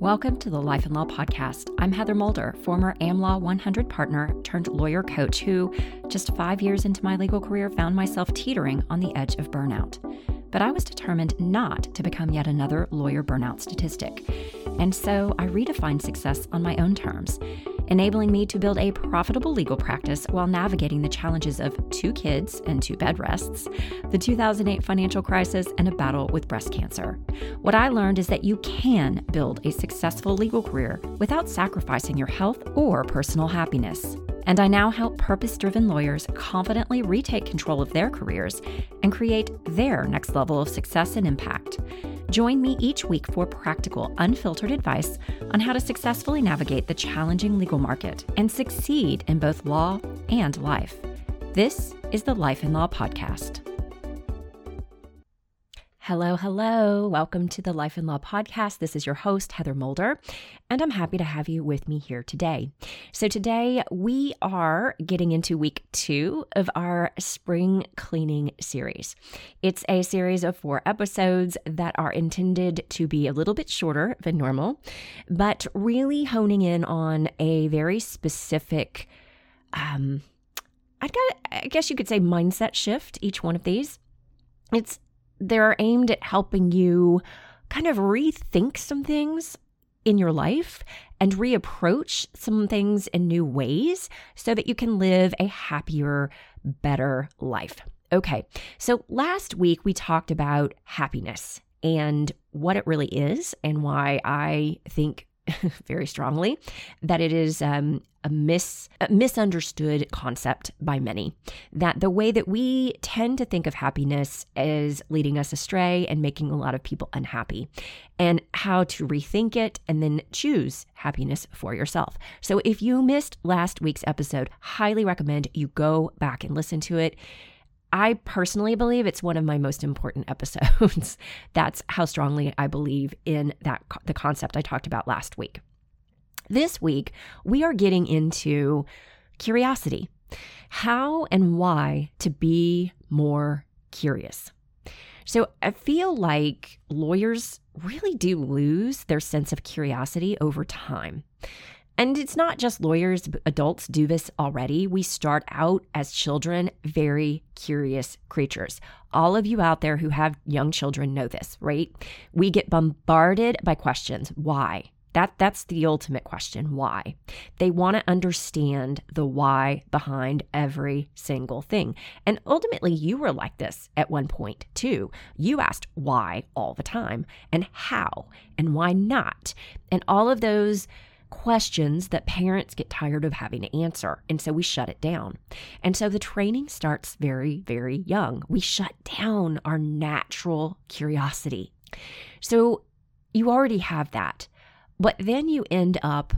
Welcome to the Life and Law Podcast. I'm Heather Mulder, former AmLaw 100 partner turned lawyer coach who, just five years into my legal career, found myself teetering on the edge of burnout. But I was determined not to become yet another lawyer burnout statistic. And so I redefined success on my own terms enabling me to build a profitable legal practice while navigating the challenges of two kids and two bed rests, the 2008 financial crisis, and a battle with breast cancer. What I learned is that you can build a successful legal career without sacrificing your health or personal happiness. And I now help purpose driven lawyers confidently retake control of their careers and create their next level of success and impact. Join me each week for practical, unfiltered advice on how to successfully navigate the challenging legal market and succeed in both law and life. This is the Life and Law Podcast. Hello, hello. Welcome to the Life and Law Podcast. This is your host, Heather Mulder, and I'm happy to have you with me here today. So, today we are getting into week two of our spring cleaning series. It's a series of four episodes that are intended to be a little bit shorter than normal, but really honing in on a very specific, um, I I guess you could say mindset shift, each one of these. It's they're aimed at helping you kind of rethink some things in your life and reapproach some things in new ways so that you can live a happier, better life. Okay, so last week we talked about happiness and what it really is and why I think very strongly that it is um, a, mis, a misunderstood concept by many. That the way that we tend to think of happiness is leading us astray and making a lot of people unhappy, and how to rethink it and then choose happiness for yourself. So if you missed last week's episode, highly recommend you go back and listen to it. I personally believe it's one of my most important episodes. That's how strongly I believe in that the concept I talked about last week. This week, we are getting into curiosity. How and why to be more curious. So, I feel like lawyers really do lose their sense of curiosity over time. And it's not just lawyers, adults do this already. We start out as children very curious creatures. All of you out there who have young children know this, right? We get bombarded by questions. Why? That that's the ultimate question, why? They want to understand the why behind every single thing. And ultimately you were like this at one point too. You asked why all the time and how and why not. And all of those questions that parents get tired of having to answer. And so we shut it down. And so the training starts very, very young. We shut down our natural curiosity. So you already have that. But then you end up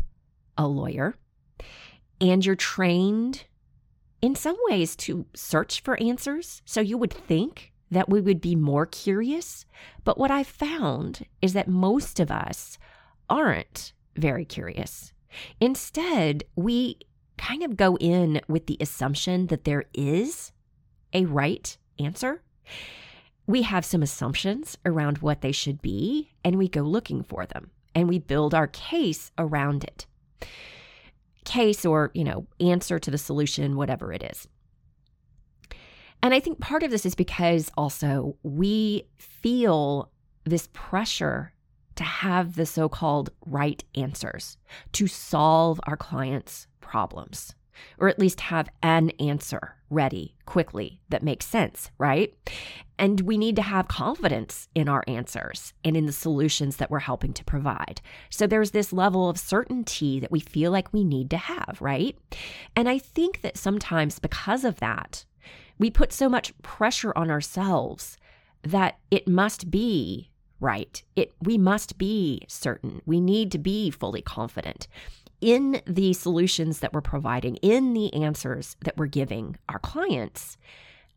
a lawyer and you're trained in some ways to search for answers. So you would think that we would be more curious. But what I found is that most of us aren't very curious. Instead, we kind of go in with the assumption that there is a right answer. We have some assumptions around what they should be, and we go looking for them and we build our case around it. Case or, you know, answer to the solution, whatever it is. And I think part of this is because also we feel this pressure to have the so called right answers to solve our clients' problems, or at least have an answer ready quickly that makes sense, right? And we need to have confidence in our answers and in the solutions that we're helping to provide. So there's this level of certainty that we feel like we need to have, right? And I think that sometimes because of that, we put so much pressure on ourselves that it must be right. It we must be certain. We need to be fully confident in the solutions that we're providing, in the answers that we're giving our clients,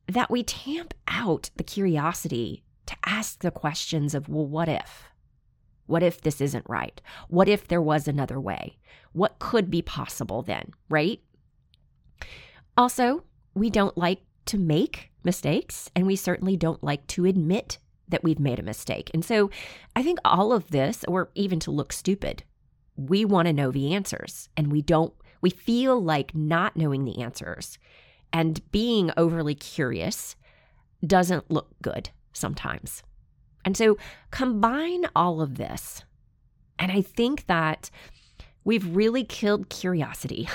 that we tamp out the curiosity to ask the questions of, well, what if? What if this isn't right? What if there was another way? What could be possible then, right? Also, we don't like to make mistakes, and we certainly don't like to admit that we've made a mistake. And so I think all of this, or even to look stupid, we want to know the answers and we don't, we feel like not knowing the answers and being overly curious doesn't look good sometimes. And so combine all of this. And I think that we've really killed curiosity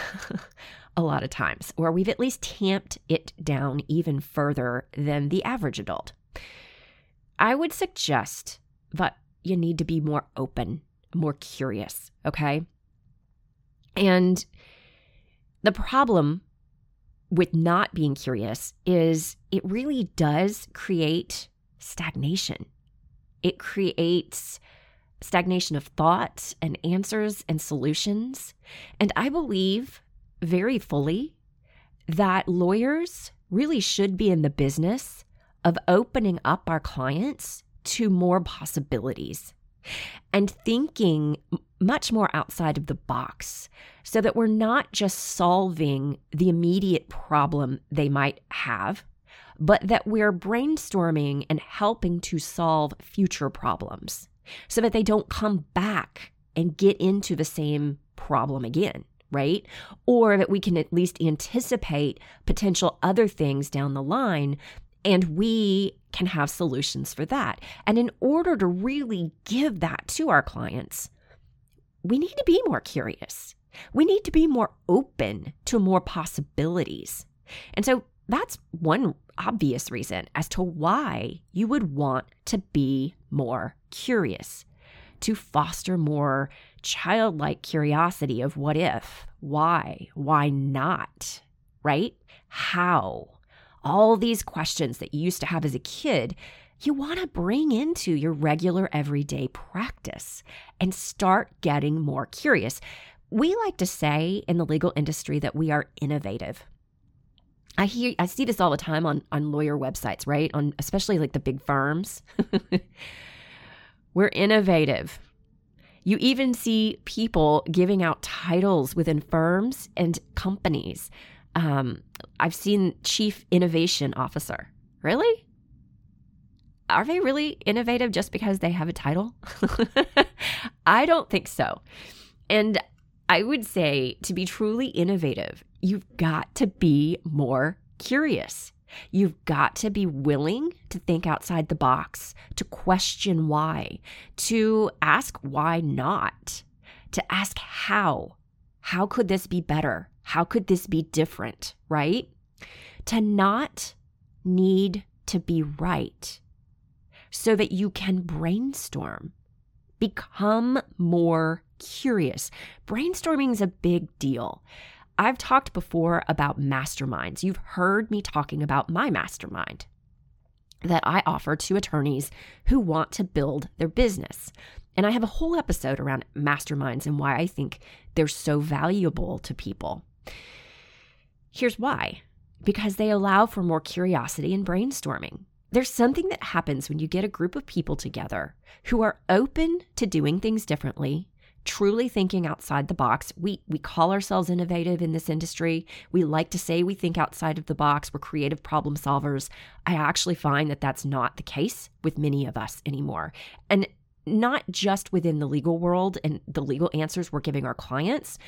a lot of times, or we've at least tamped it down even further than the average adult. I would suggest that you need to be more open, more curious, okay? And the problem with not being curious is it really does create stagnation. It creates stagnation of thought and answers and solutions. And I believe very fully that lawyers really should be in the business of opening up our clients to more possibilities and thinking much more outside of the box so that we're not just solving the immediate problem they might have, but that we're brainstorming and helping to solve future problems so that they don't come back and get into the same problem again, right? Or that we can at least anticipate potential other things down the line and we can have solutions for that. And in order to really give that to our clients, we need to be more curious. We need to be more open to more possibilities. And so that's one obvious reason as to why you would want to be more curious, to foster more childlike curiosity of what if, why, why not, right? How? All these questions that you used to have as a kid, you want to bring into your regular everyday practice and start getting more curious. We like to say in the legal industry that we are innovative. I hear I see this all the time on on lawyer websites, right? On especially like the big firms. We're innovative. You even see people giving out titles within firms and companies um, I've seen chief innovation officer. Really? Are they really innovative just because they have a title? I don't think so. And I would say to be truly innovative, you've got to be more curious. You've got to be willing to think outside the box, to question why, to ask why not, to ask how. How could this be better? How could this be different, right? To not need to be right so that you can brainstorm. Become more curious. Brainstorming is a big deal. I've talked before about masterminds. You've heard me talking about my mastermind that I offer to attorneys who want to build their business. And I have a whole episode around masterminds and why I think they're so valuable to people. Here's why because they allow for more curiosity and brainstorming. There's something that happens when you get a group of people together who are open to doing things differently, truly thinking outside the box. We we call ourselves innovative in this industry. We like to say we think outside of the box. We're creative problem solvers. I actually find that that's not the case with many of us anymore. And not just within the legal world and the legal answers we're giving our clients,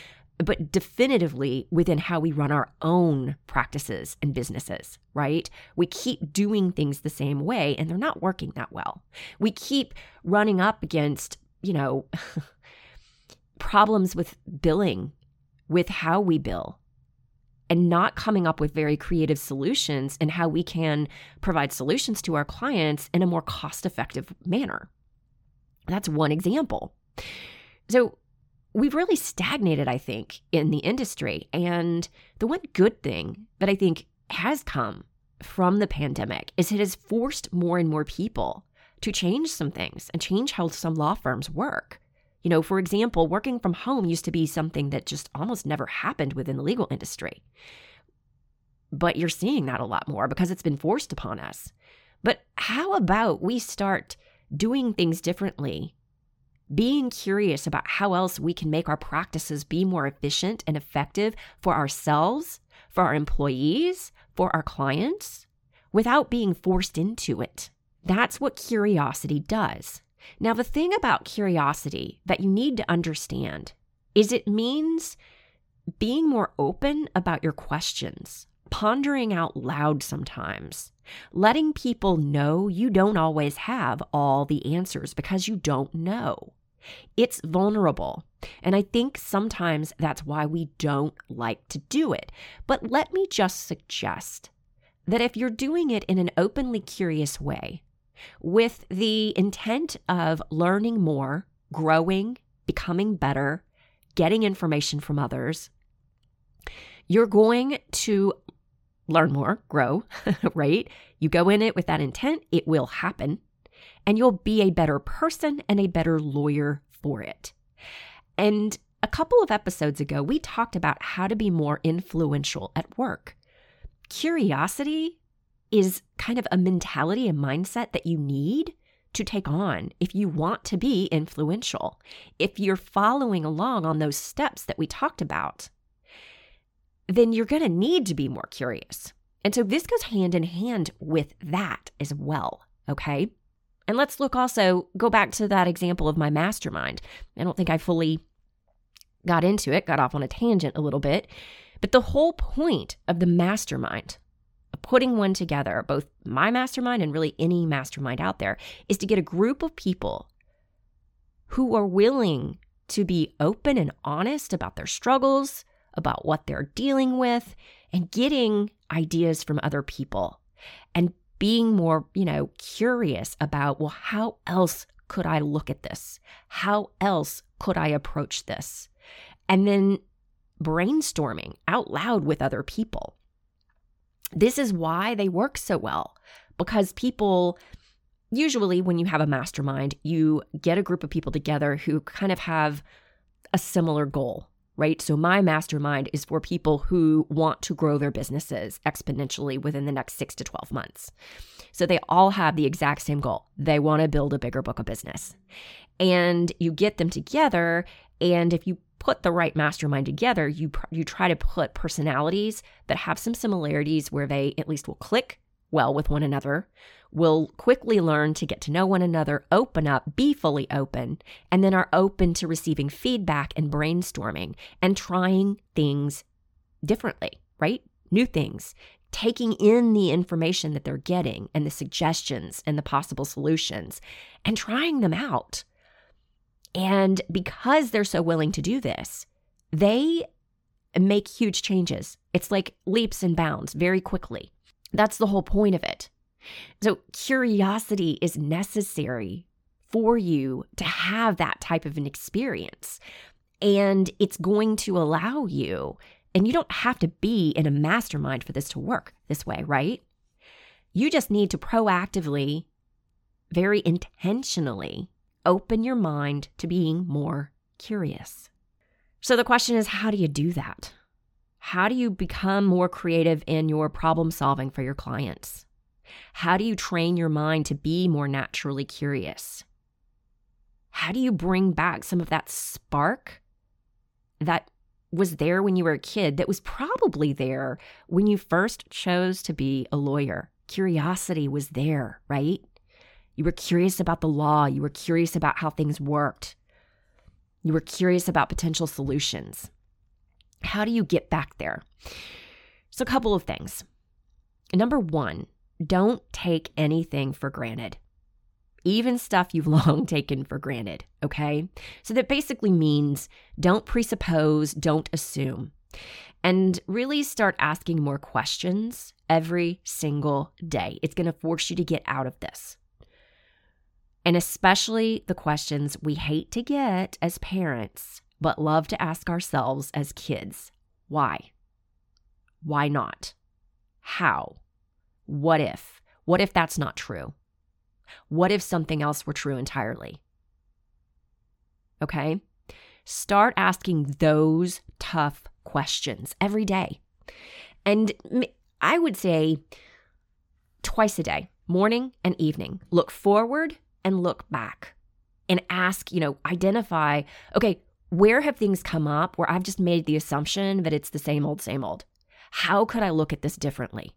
but definitively within how we run our own practices and businesses, right? We keep doing things the same way and they're not working that well. We keep running up against, you know, problems with billing, with how we bill, and not coming up with very creative solutions and how we can provide solutions to our clients in a more cost effective manner. That's one example. So, we've really stagnated, I think, in the industry. And the one good thing that I think has come from the pandemic is it has forced more and more people to change some things and change how some law firms work. You know, for example, working from home used to be something that just almost never happened within the legal industry. But you're seeing that a lot more because it's been forced upon us. But how about we start doing things differently being curious about how else we can make our practices be more efficient and effective for ourselves, for our employees, for our clients, without being forced into it. That's what curiosity does. Now, the thing about curiosity that you need to understand is it means being more open about your questions, pondering out loud sometimes, letting people know you don't always have all the answers because you don't know. It's vulnerable. And I think sometimes that's why we don't like to do it. But let me just suggest that if you're doing it in an openly curious way, with the intent of learning more, growing, becoming better, getting information from others, you're going to learn more, grow, right? You go in it with that intent, it will happen, and you'll be a better person and a better lawyer for it. And a couple of episodes ago, we talked about how to be more influential at work. Curiosity is kind of a mentality and mindset that you need to take on if you want to be influential. If you're following along on those steps that we talked about, then you're going to need to be more curious. And so this goes hand in hand with that as well. Okay. And let's look also, go back to that example of my mastermind. I don't think I fully got into it, got off on a tangent a little bit. But the whole point of the mastermind putting one together, both my mastermind and really any mastermind out there, is to get a group of people who are willing to be open and honest about their struggles, about what they're dealing with, and getting ideas from other people and being more, you know, curious about, well, how else could I look at this? How else could I approach this? And then brainstorming out loud with other people. This is why they work so well because people usually when you have a mastermind, you get a group of people together who kind of have a similar goal, right? So my mastermind is for people who want to grow their businesses exponentially within the next 6 to 12 months. So they all have the exact same goal. They want to build a bigger book of business. And you get them together and if you put the right mastermind together, you you try to put personalities that have some similarities where they at least will click well with one another, will quickly learn to get to know one another, open up, be fully open, and then are open to receiving feedback and brainstorming and trying things differently, right? New things, taking in the information that they're getting and the suggestions and the possible solutions and trying them out. And because they're so willing to do this, they make huge changes. It's like leaps and bounds very quickly. That's the whole point of it. So, curiosity is necessary for you to have that type of an experience. And it's going to allow you, and you don't have to be in a mastermind for this to work this way, right? You just need to proactively, very intentionally open your mind to being more curious. So the question is how do you do that? How do you become more creative in your problem solving for your clients? How do you train your mind to be more naturally curious? How do you bring back some of that spark that was there when you were a kid, that was probably there when you first chose to be a lawyer? Curiosity was there, right? You were curious about the law. You were curious about how things worked. You were curious about potential solutions. How do you get back there? So, a couple of things. Number one, don't take anything for granted, even stuff you've long taken for granted. Okay. So, that basically means don't presuppose, don't assume, and really start asking more questions every single day. It's going to force you to get out of this and especially the questions we hate to get as parents, but love to ask ourselves as kids why? Why not? How? What if? What if that's not true? What if something else were true entirely? Okay? Start asking those tough questions every day. And I would say twice a day, morning and evening. Look forward and look back and ask, you know, identify, okay, where have things come up where I've just made the assumption that it's the same old, same old? How could I look at this differently?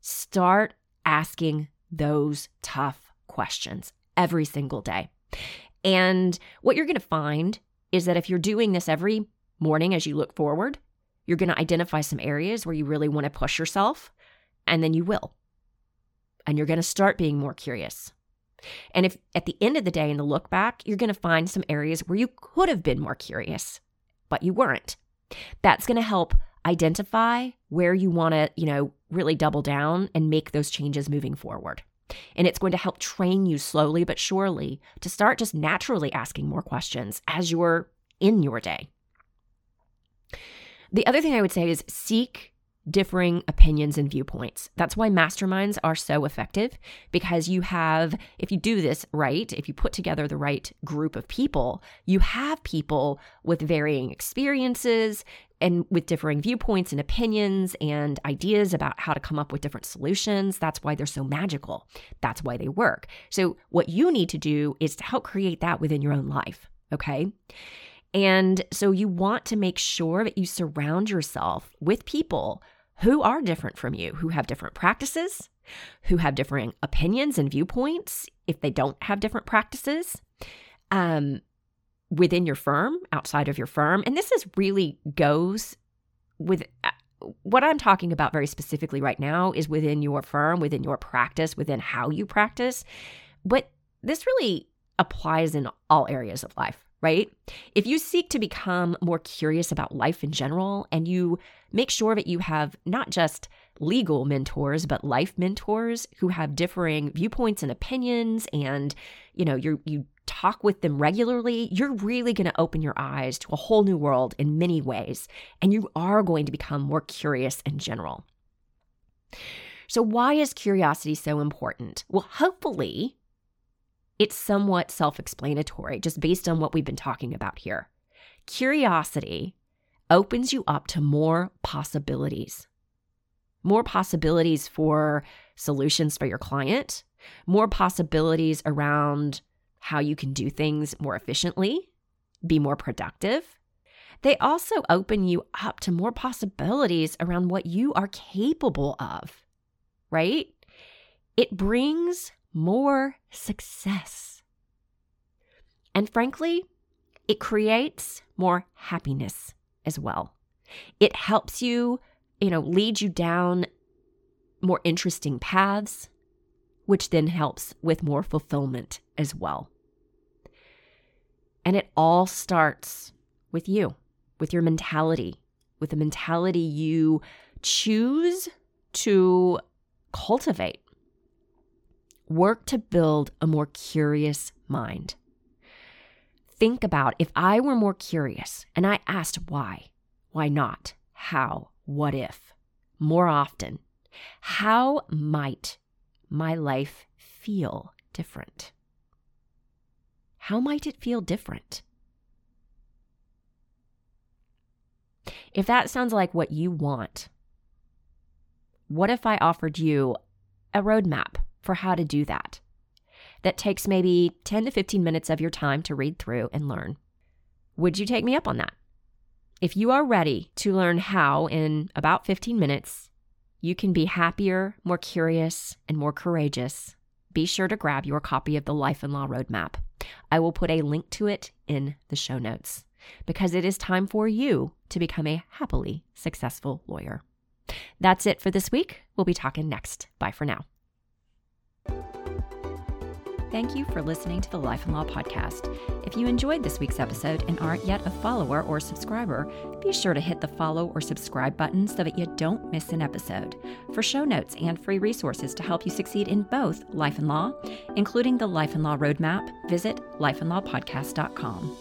Start asking those tough questions every single day. And what you're going to find is that if you're doing this every morning as you look forward, you're going to identify some areas where you really want to push yourself, and then you will. And you're going to start being more curious. And if at the end of the day in the look back, you're going to find some areas where you could have been more curious, but you weren't. That's going to help identify where you want to, you know, really double down and make those changes moving forward. And it's going to help train you slowly but surely to start just naturally asking more questions as you're in your day. The other thing I would say is seek differing opinions and viewpoints. That's why masterminds are so effective because you have, if you do this right, if you put together the right group of people, you have people with varying experiences and with differing viewpoints and opinions and ideas about how to come up with different solutions. That's why they're so magical. That's why they work. So, what you need to do is to help create that within your own life. Okay. And so, you want to make sure that you surround yourself with people who are different from you, who have different practices, who have differing opinions and viewpoints if they don't have different practices um, within your firm, outside of your firm. And this is really goes with uh, what I'm talking about very specifically right now is within your firm, within your practice, within how you practice. But this really applies in all areas of life right? If you seek to become more curious about life in general and you make sure that you have not just legal mentors but life mentors who have differing viewpoints and opinions and you know you you talk with them regularly you're really going to open your eyes to a whole new world in many ways and you are going to become more curious in general so why is curiosity so important well hopefully it's somewhat self explanatory just based on what we've been talking about here. Curiosity opens you up to more possibilities, more possibilities for solutions for your client, more possibilities around how you can do things more efficiently, be more productive. They also open you up to more possibilities around what you are capable of, right? It brings more success. And frankly, it creates more happiness as well. It helps you, you know, lead you down more interesting paths, which then helps with more fulfillment as well. And it all starts with you, with your mentality, with the mentality you choose to cultivate Work to build a more curious mind. Think about if I were more curious and I asked why, why not, how, what if, more often, how might my life feel different? How might it feel different? If that sounds like what you want, what if I offered you a roadmap for how to do that. That takes maybe 10 to 15 minutes of your time to read through and learn. Would you take me up on that? If you are ready to learn how in about 15 minutes you can be happier, more curious, and more courageous, be sure to grab your copy of the Life and Law Roadmap. I will put a link to it in the show notes because it is time for you to become a happily successful lawyer. That's it for this week. We'll be talking next. Bye for now. Thank you for listening to the Life and Law Podcast. If you enjoyed this week's episode and aren't yet a follower or subscriber, be sure to hit the follow or subscribe button so that you don't miss an episode. For show notes and free resources to help you succeed in both life and law, including the Life and Law Roadmap, visit lifeandlawpodcast.com.